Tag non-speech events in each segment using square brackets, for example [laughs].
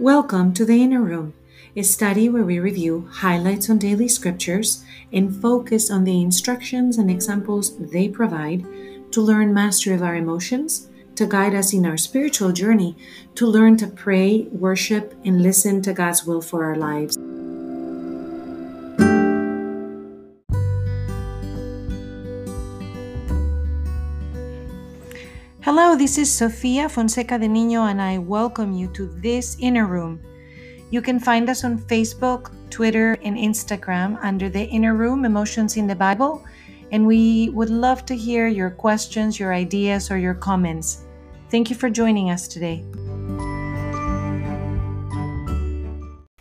Welcome to the Inner Room, a study where we review highlights on daily scriptures and focus on the instructions and examples they provide to learn mastery of our emotions, to guide us in our spiritual journey, to learn to pray, worship, and listen to God's will for our lives. Hello, this is Sofia Fonseca de Niño, and I welcome you to this inner room. You can find us on Facebook, Twitter, and Instagram under the Inner Room Emotions in the Bible, and we would love to hear your questions, your ideas, or your comments. Thank you for joining us today.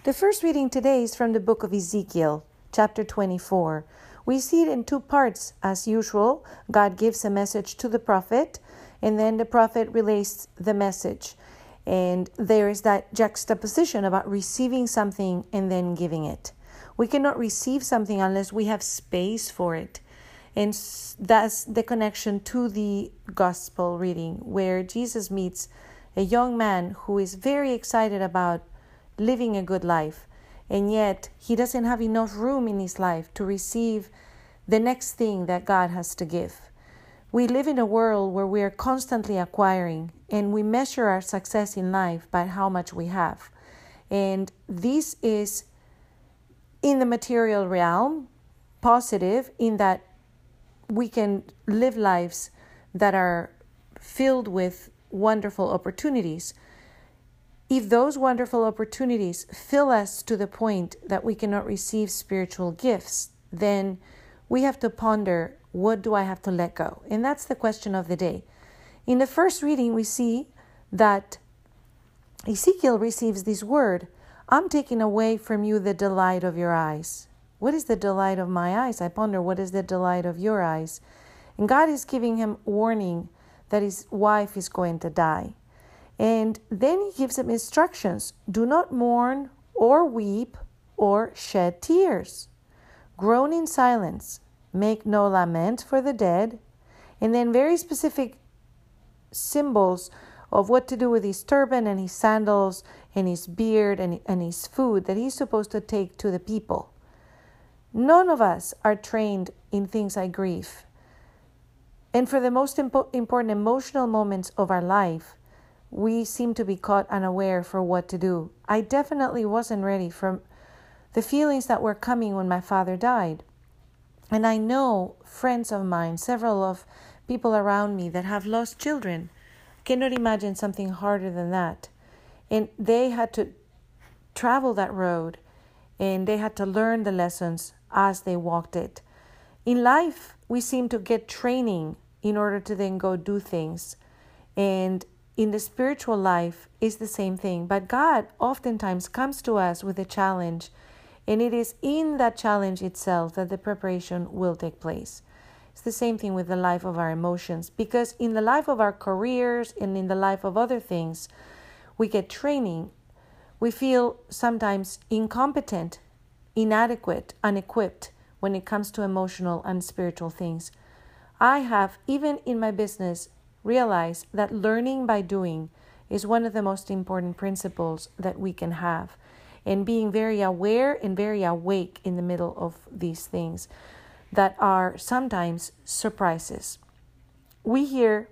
The first reading today is from the book of Ezekiel, chapter 24. We see it in two parts. As usual, God gives a message to the prophet and then the prophet relays the message. And there is that juxtaposition about receiving something and then giving it. We cannot receive something unless we have space for it. And that's the connection to the gospel reading, where Jesus meets a young man who is very excited about living a good life, and yet he doesn't have enough room in his life to receive the next thing that God has to give. We live in a world where we are constantly acquiring and we measure our success in life by how much we have. And this is in the material realm positive in that we can live lives that are filled with wonderful opportunities. If those wonderful opportunities fill us to the point that we cannot receive spiritual gifts, then we have to ponder what do I have to let go? And that's the question of the day. In the first reading, we see that Ezekiel receives this word I'm taking away from you the delight of your eyes. What is the delight of my eyes? I ponder, what is the delight of your eyes? And God is giving him warning that his wife is going to die. And then he gives him instructions do not mourn or weep or shed tears. Groan in silence make no lament for the dead, and then very specific symbols of what to do with his turban and his sandals and his beard and, and his food that he's supposed to take to the people. None of us are trained in things like grief. And for the most impo- important emotional moments of our life, we seem to be caught unaware for what to do. I definitely wasn't ready for the feelings that were coming when my father died. And I know friends of mine, several of people around me that have lost children, cannot imagine something harder than that. And they had to travel that road and they had to learn the lessons as they walked it. In life, we seem to get training in order to then go do things. And in the spiritual life is the same thing. But God oftentimes comes to us with a challenge and it is in that challenge itself that the preparation will take place. It's the same thing with the life of our emotions, because in the life of our careers and in the life of other things, we get training. We feel sometimes incompetent, inadequate, unequipped when it comes to emotional and spiritual things. I have, even in my business, realized that learning by doing is one of the most important principles that we can have and being very aware and very awake in the middle of these things that are sometimes surprises. We hear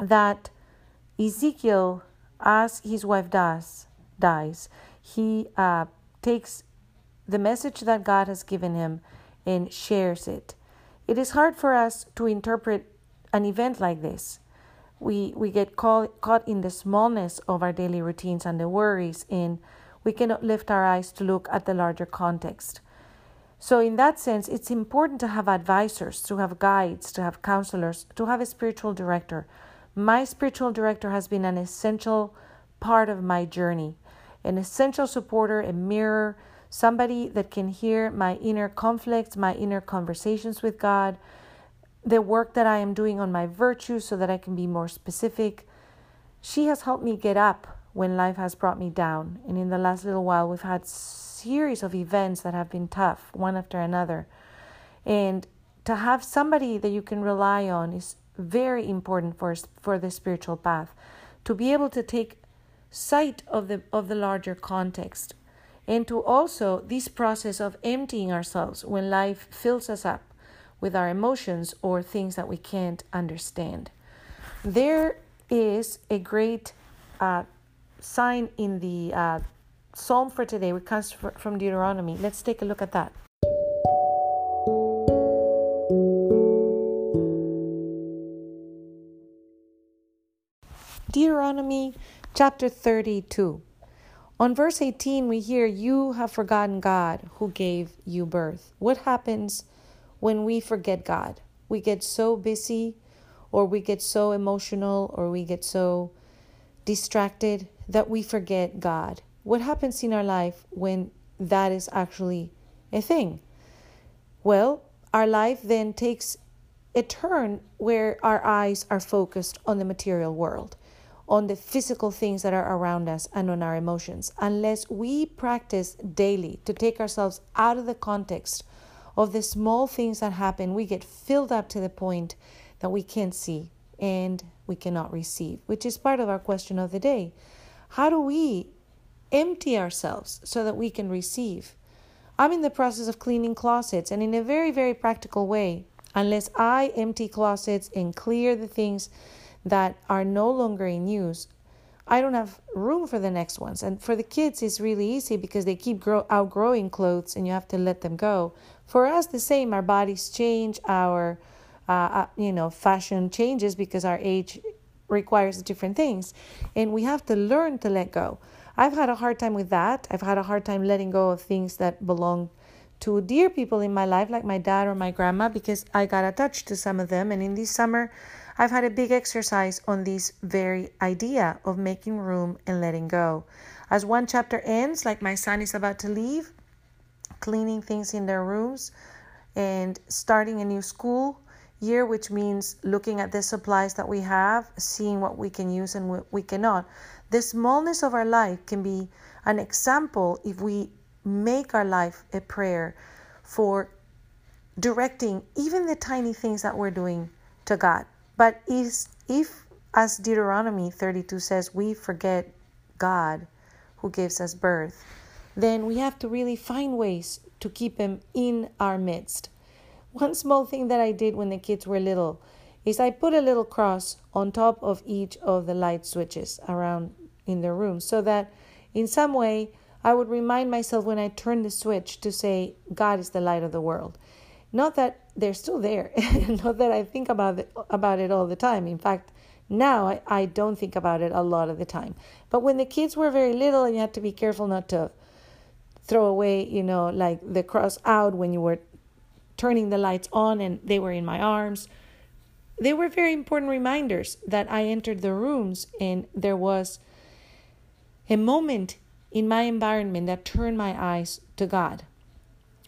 that Ezekiel, as his wife does, dies, he uh, takes the message that God has given him and shares it. It is hard for us to interpret an event like this. We, we get caught, caught in the smallness of our daily routines and the worries and we cannot lift our eyes to look at the larger context. So, in that sense, it's important to have advisors, to have guides, to have counselors, to have a spiritual director. My spiritual director has been an essential part of my journey, an essential supporter, a mirror, somebody that can hear my inner conflicts, my inner conversations with God, the work that I am doing on my virtues so that I can be more specific. She has helped me get up when life has brought me down. And in the last little while, we've had series of events that have been tough, one after another. And to have somebody that you can rely on is very important for for the spiritual path. To be able to take sight of the of the larger context and to also this process of emptying ourselves when life fills us up with our emotions or things that we can't understand. There is a great uh, sign in the uh, psalm for today, which comes from Deuteronomy. Let's take a look at that. Deuteronomy chapter 32. On verse 18, we hear, You have forgotten God who gave you birth. What happens when we forget God? We get so busy, or we get so emotional, or we get so distracted that we forget God. What happens in our life when that is actually a thing? Well, our life then takes a turn where our eyes are focused on the material world on the physical things that are around us and on our emotions unless we practice daily to take ourselves out of the context of the small things that happen. We get filled up to the point that we can't see and we cannot receive, which is part of our question of the day. How do we empty ourselves so that we can receive? I'm in the process of cleaning closets, and in a very, very practical way, unless I empty closets and clear the things that are no longer in use, I don't have room for the next ones. And for the kids, it's really easy because they keep grow- outgrowing clothes and you have to let them go. For us, the same. Our bodies change, our uh, uh, you know fashion changes because our age requires different things, and we have to learn to let go. I've had a hard time with that. I've had a hard time letting go of things that belong to dear people in my life, like my dad or my grandma, because I got attached to some of them. And in this summer, I've had a big exercise on this very idea of making room and letting go. As one chapter ends, like my son is about to leave, cleaning things in their rooms and starting a new school year, which means looking at the supplies that we have, seeing what we can use and what we cannot. The smallness of our life can be an example if we make our life a prayer for directing even the tiny things that we're doing to God. But if, if, as Deuteronomy 32 says, we forget God who gives us birth, then we have to really find ways to keep Him in our midst. One small thing that I did when the kids were little is I put a little cross on top of each of the light switches around in the room so that in some way I would remind myself when I turn the switch to say, God is the light of the world. Not that they're still there, [laughs] not that I think about it, about it all the time. In fact, now I, I don't think about it a lot of the time. But when the kids were very little and you had to be careful not to throw away, you know, like the cross out when you were turning the lights on and they were in my arms. They were very important reminders that I entered the rooms and there was a moment in my environment that turned my eyes to God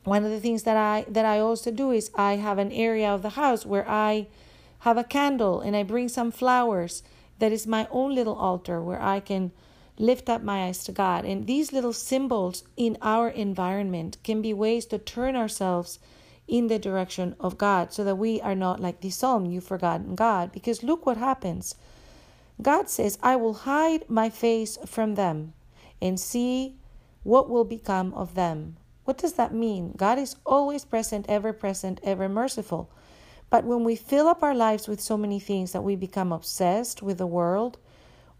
one of the things that I that I also do is I have an area of the house where I have a candle and I bring some flowers that is my own little altar where I can lift up my eyes to God. And these little symbols in our environment can be ways to turn ourselves in the direction of God so that we are not like the psalm, you've forgotten God. Because look what happens. God says, I will hide my face from them and see what will become of them. What does that mean? God is always present, ever present, ever merciful. But when we fill up our lives with so many things that we become obsessed with the world,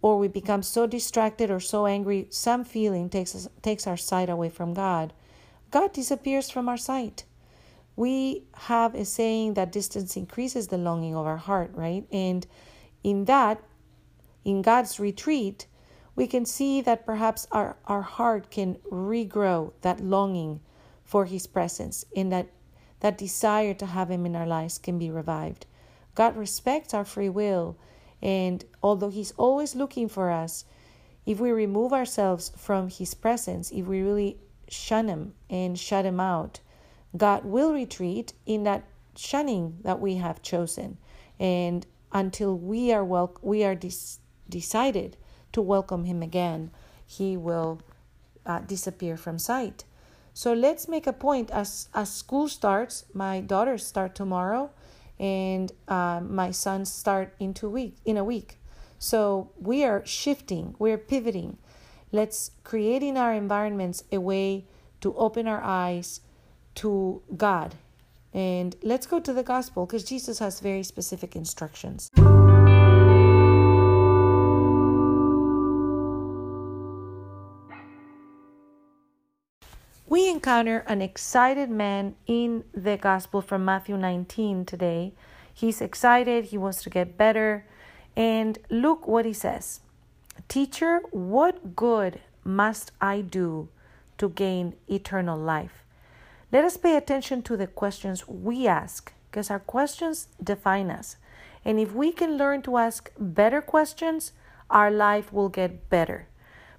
or we become so distracted or so angry, some feeling takes us, takes our sight away from God. God disappears from our sight. We have a saying that distance increases the longing of our heart, right? And in that, in God's retreat, we can see that perhaps our, our heart can regrow that longing for His presence and that that desire to have Him in our lives can be revived. God respects our free will, and although He's always looking for us, if we remove ourselves from His presence, if we really shun Him and shut Him out, God will retreat in that shunning that we have chosen. And until we are well, we are decided to welcome him again, he will uh, disappear from sight. So let's make a point as as school starts. My daughters start tomorrow, and uh, my sons start in two week in a week. So we are shifting, we're pivoting. Let's create in our environments a way to open our eyes to God. And let's go to the gospel because Jesus has very specific instructions. We encounter an excited man in the gospel from Matthew 19 today. He's excited, he wants to get better. And look what he says Teacher, what good must I do to gain eternal life? Let us pay attention to the questions we ask because our questions define us. And if we can learn to ask better questions, our life will get better.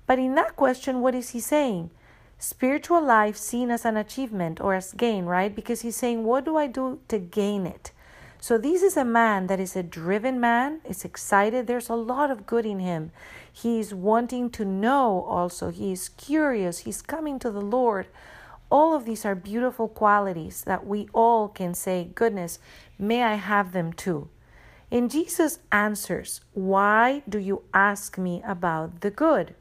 But in that question, what is he saying? Spiritual life seen as an achievement or as gain, right? Because he's saying, What do I do to gain it? So this is a man that is a driven man, is excited. There's a lot of good in him. He's wanting to know also. He's curious. He's coming to the Lord. All of these are beautiful qualities that we all can say, goodness, may I have them too. And Jesus answers, Why do you ask me about the good?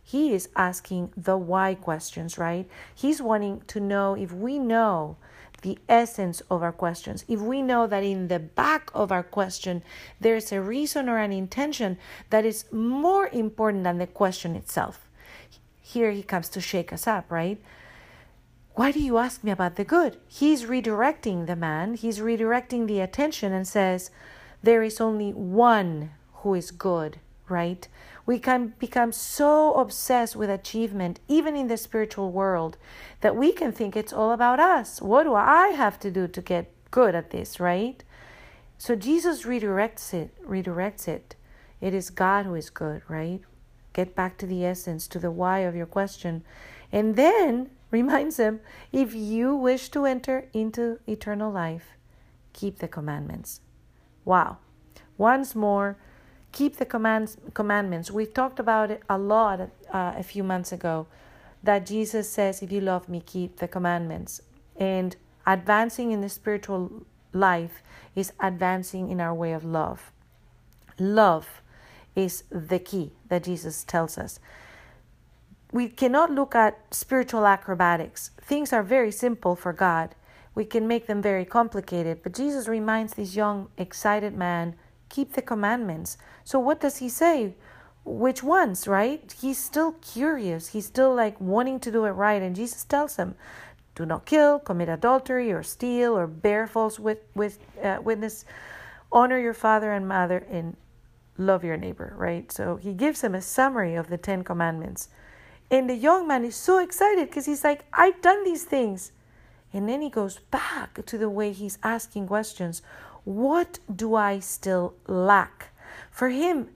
He is asking the why questions, right? He's wanting to know if we know the essence of our questions. If we know that in the back of our question there's a reason or an intention that is more important than the question itself. Here he comes to shake us up, right? Why do you ask me about the good? He's redirecting the man, he's redirecting the attention and says, There is only one who is good, right? We can become so obsessed with achievement, even in the spiritual world, that we can think it's all about us. What do I have to do to get good at this, right? So Jesus redirects it, redirects it. It is God who is good, right? Get back to the essence, to the why of your question. And then reminds them if you wish to enter into eternal life, keep the commandments. Wow. Once more, keep the commands, commandments. We talked about it a lot uh, a few months ago that Jesus says, If you love me, keep the commandments. And advancing in the spiritual life is advancing in our way of love. Love is the key that Jesus tells us. We cannot look at spiritual acrobatics. Things are very simple for God. We can make them very complicated, but Jesus reminds this young, excited man keep the commandments. So what does he say? Which ones, right? He's still curious. He's still like wanting to do it right. And Jesus tells him, do not kill, commit adultery, or steal, or bear false with, with, uh, witness. Honor your father and mother and love your neighbor, right? So he gives him a summary of the Ten Commandments. And the young man is so excited because he's like, I've done these things. And then he goes back to the way he's asking questions. What do I still lack? For him,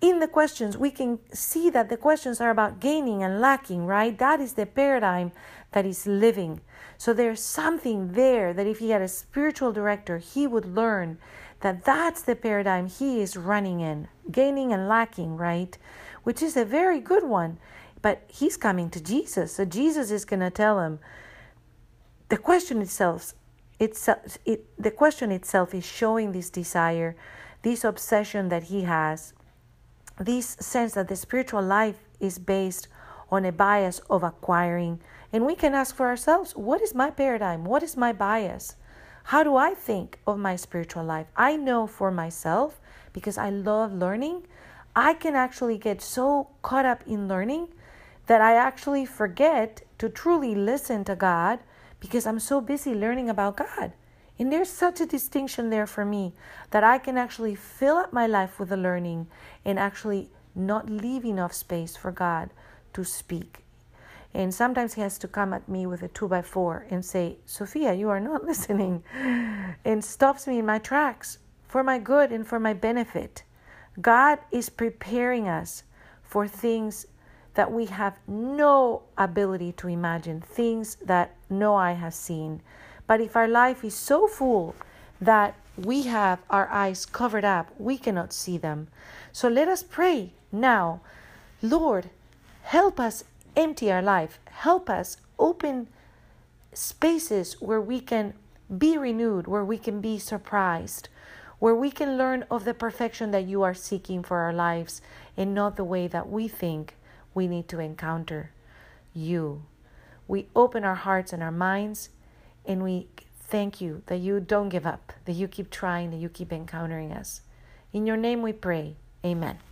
in the questions, we can see that the questions are about gaining and lacking, right? That is the paradigm that is living. So there's something there that if he had a spiritual director, he would learn that that's the paradigm he is running in, gaining and lacking, right? Which is a very good one. But he's coming to Jesus. So Jesus is going to tell him the question itself itself it, the question itself is showing this desire this obsession that he has this sense that the spiritual life is based on a bias of acquiring. And we can ask for ourselves what is my paradigm? What is my bias? How do i think of my spiritual life? I know for myself because i love learning i can actually get so caught up in learning that i actually forget to truly listen to god because I'm so busy learning about God. And there's such a distinction there for me that I can actually fill up my life with the learning and actually not leave enough space for God to speak. And sometimes he has to come at me with a two by four and say, Sofia, you are not [laughs] listening, and stops me in my tracks for my good and for my benefit. God is preparing us for things that we have no ability to imagine, things that no eye has seen. But if our life is so full that we have our eyes covered up, we cannot see them. So let us pray now. Lord, help us empty our life. Help us open spaces where we can be renewed, where we can be surprised, where we can learn of the perfection that you are seeking for our lives and not the way that we think we need to encounter you. We open our hearts and our minds and we thank you that you don't give up, that you keep trying, that you keep encountering us. In your name we pray. Amen.